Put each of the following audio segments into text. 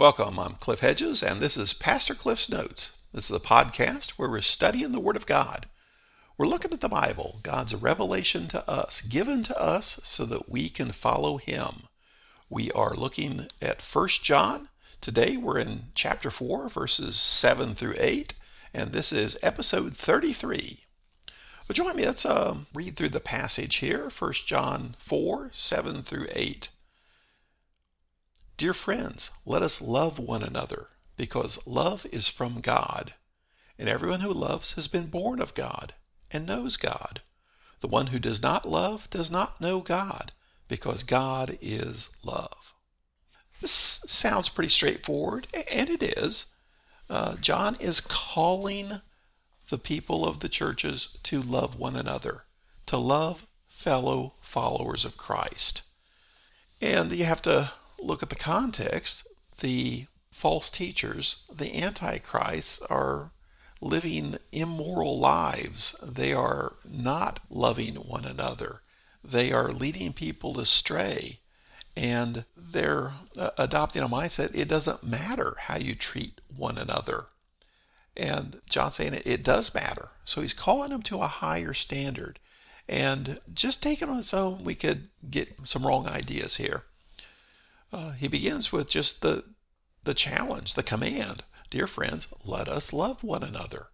Welcome. I'm Cliff Hedges, and this is Pastor Cliff's Notes. This is a podcast where we're studying the Word of God. We're looking at the Bible, God's revelation to us, given to us so that we can follow Him. We are looking at 1 John. Today we're in chapter 4, verses 7 through 8, and this is episode 33. Well, join me. Let's uh, read through the passage here 1 John 4, 7 through 8. Dear friends, let us love one another, because love is from God. And everyone who loves has been born of God and knows God. The one who does not love does not know God, because God is love. This sounds pretty straightforward, and it is. Uh, John is calling the people of the churches to love one another, to love fellow followers of Christ. And you have to look at the context, the false teachers, the antichrists, are living immoral lives. They are not loving one another. They are leading people astray. And they're uh, adopting a mindset it doesn't matter how you treat one another. And John's saying it, does matter. So he's calling them to a higher standard. And just taking it on its own, we could get some wrong ideas here. Uh, he begins with just the the challenge, the command. Dear friends, let us love one another.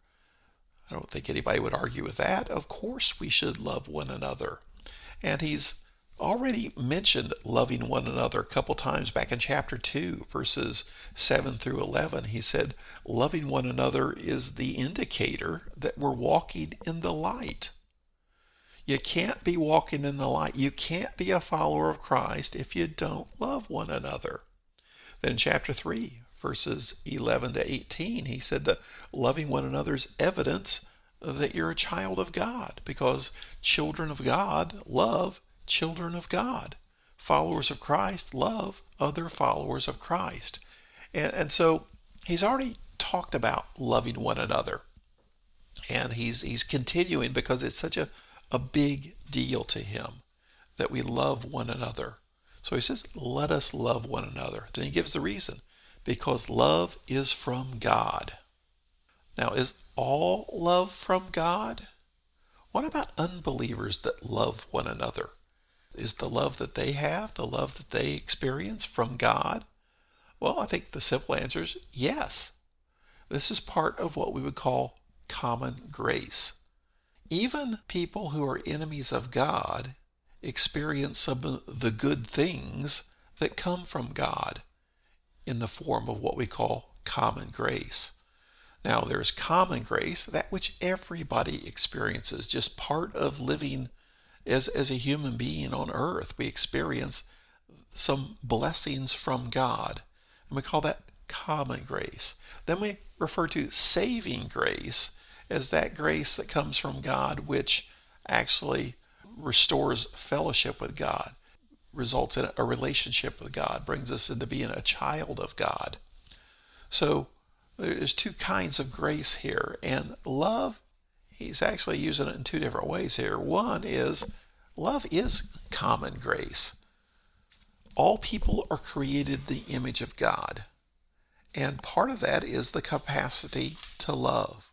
I don't think anybody would argue with that. Of course, we should love one another. And he's already mentioned loving one another a couple times back in chapter 2, verses 7 through 11. He said, Loving one another is the indicator that we're walking in the light. You can't be walking in the light. You can't be a follower of Christ if you don't love one another. Then in chapter 3, verses 11 to 18, he said that loving one another is evidence that you're a child of God because children of God love children of God. Followers of Christ love other followers of Christ. And, and so he's already talked about loving one another. And he's he's continuing because it's such a a big deal to him that we love one another. So he says, let us love one another. Then he gives the reason because love is from God. Now, is all love from God? What about unbelievers that love one another? Is the love that they have, the love that they experience from God? Well, I think the simple answer is yes. This is part of what we would call common grace even people who are enemies of God experience some of the good things that come from God in the form of what we call common grace. Now, there's common grace, that which everybody experiences, just part of living as, as a human being on earth. We experience some blessings from God, and we call that common grace. Then we refer to saving grace is that grace that comes from God, which actually restores fellowship with God, results in a relationship with God, brings us into being a child of God. So there's two kinds of grace here. And love, he's actually using it in two different ways here. One is love is common grace. All people are created the image of God. And part of that is the capacity to love.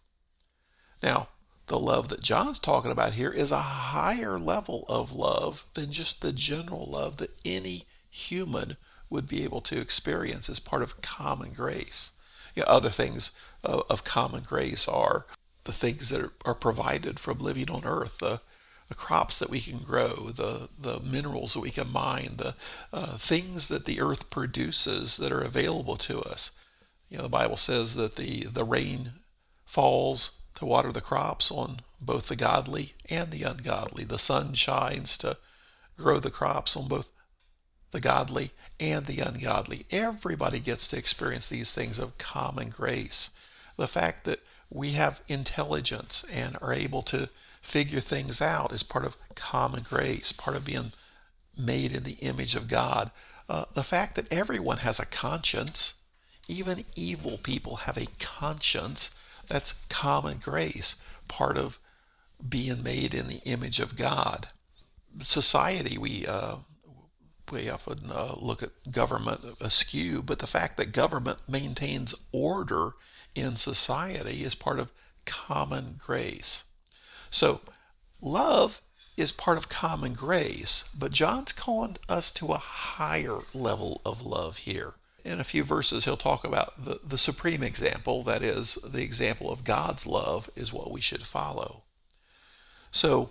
Now, the love that John's talking about here is a higher level of love than just the general love that any human would be able to experience as part of common grace. You know, other things of, of, common grace are the things that are, are provided from living on earth, the, the, crops that we can grow, the, the minerals that we can mine, the uh, things that the earth produces that are available to us. You know, the Bible says that the, the rain falls to water the crops on both the godly and the ungodly. The sun shines to grow the crops on both the godly and the ungodly. Everybody gets to experience these things of common grace. The fact that we have intelligence and are able to figure things out is part of common grace, part of being made in the image of God. Uh, the fact that everyone has a conscience, even evil people have a conscience, that's common grace, part of being made in the image of God. Society, we uh, we often uh, look at government askew, but the fact that government maintains order in society is part of common grace. So, love is part of common grace, but John's calling us to a higher level of love here. In a few verses, he'll talk about the, the supreme example, that is, the example of God's love, is what we should follow. So,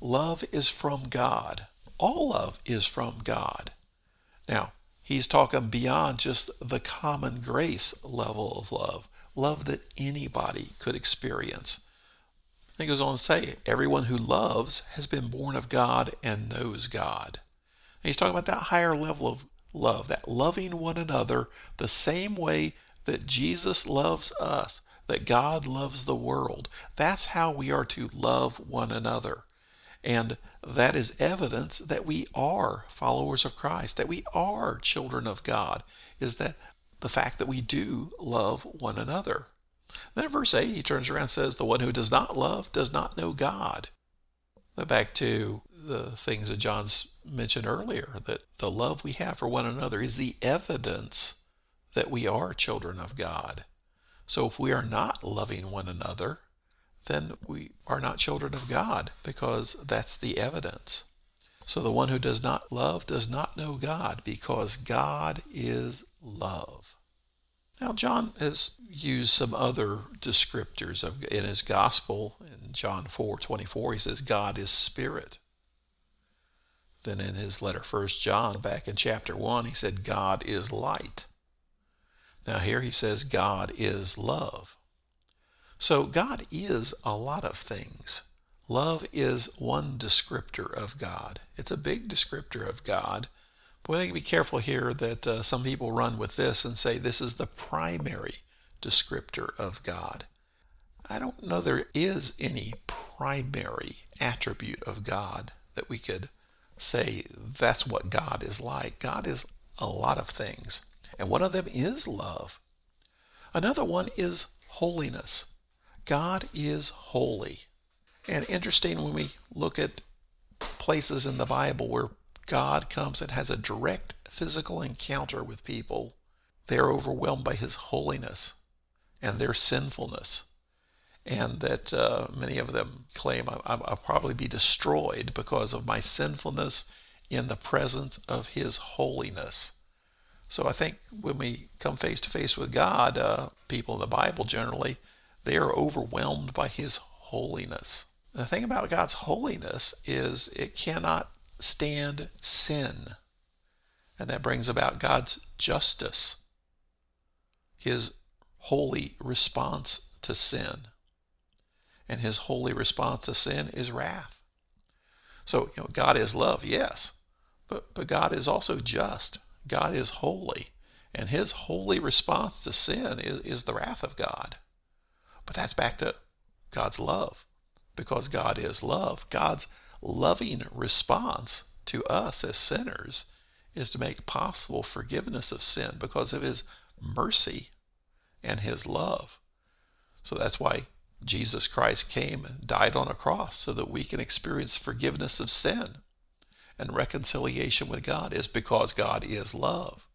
love is from God. All love is from God. Now, he's talking beyond just the common grace level of love, love that anybody could experience. He goes on to say, everyone who loves has been born of God and knows God. And he's talking about that higher level of love, that loving one another the same way that Jesus loves us, that God loves the world. That's how we are to love one another. And that is evidence that we are followers of Christ, that we are children of God, is that the fact that we do love one another. Then in verse 8, he turns around and says, The one who does not love does not know God. back to the things that John's mentioned earlier, that the love we have for one another is the evidence that we are children of God. So if we are not loving one another, then we are not children of God because that's the evidence. So the one who does not love does not know God because God is love. Now, John has used some other descriptors of, in his gospel. In John 4 24, he says, God is spirit. Then in his letter, First John, back in chapter 1, he said, God is light. Now, here he says, God is love. So, God is a lot of things. Love is one descriptor of God. It's a big descriptor of God but we need to be careful here that uh, some people run with this and say this is the primary descriptor of God. I don't know there is any primary attribute of God that we could say that's what God is like. God is a lot of things, and one of them is love. Another one is holiness. God is holy. And interesting when we look at places in the Bible where God comes and has a direct physical encounter with people, they are overwhelmed by his holiness and their sinfulness. And that uh, many of them claim, I, will probably be destroyed because of my sinfulness in the presence of his holiness. So I think when we come face to face with God, uh, people in the Bible generally, they are overwhelmed by his holiness. The thing about God's holiness is it cannot stand sin. And that brings about God's justice, his holy response to sin. And his holy response to sin is wrath. So, you know, God is love, yes, but, but God is also just. God is holy. And his holy response to sin is, is the wrath of God. But that's back to God's love. Because God is love, God's loving response to us as sinners is to make possible forgiveness of sin because of his mercy and his love. So that's why Jesus Christ came and died on a cross so that we can experience forgiveness of sin. And reconciliation with God is because God is love.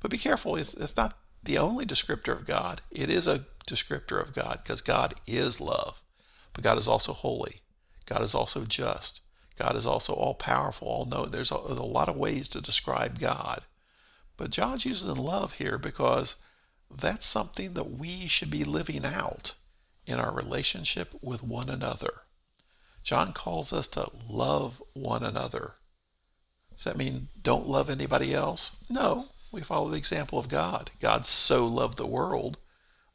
But be careful, it's, it's not the only descriptor of God. It is a descriptor of God because God is love. But God is also holy. God is also just. God is also all powerful, all knowing. There's there's a lot of ways to describe God. But John's using love here because that's something that we should be living out in our relationship with one another. John calls us to love one another. Does that mean don't love anybody else? No, we follow the example of God. God so loved the world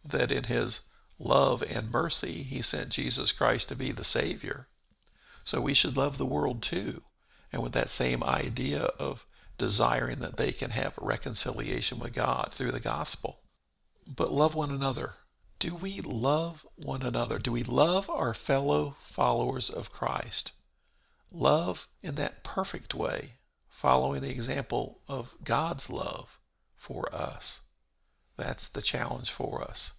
that in his love and mercy, he sent Jesus Christ to be the Savior. So we should love the world too. And with that same idea of desiring that they can have reconciliation with God through the gospel. But love one another. Do we love one another? Do we love our fellow followers of Christ? Love in that perfect way, following the example of God's love for us. That's the challenge for us.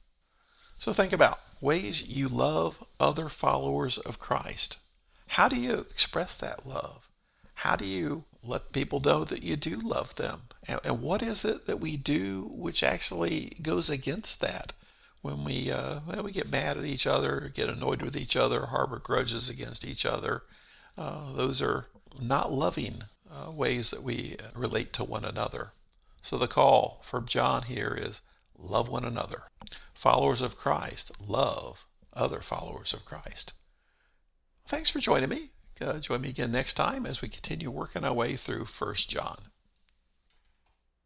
So think about ways you love other followers of Christ. How do you express that love? How do you let people know that you do love them. And, and what is it that we do which actually goes against that? When we uh, we get mad at each other, get annoyed with each other, harbor grudges against each other, uh, those are not loving uh, ways that we relate to one another. So the call from John here is love one another. Followers of Christ love other followers of Christ. Thanks for joining me. Uh, join me again next time as we continue working our way through 1 John.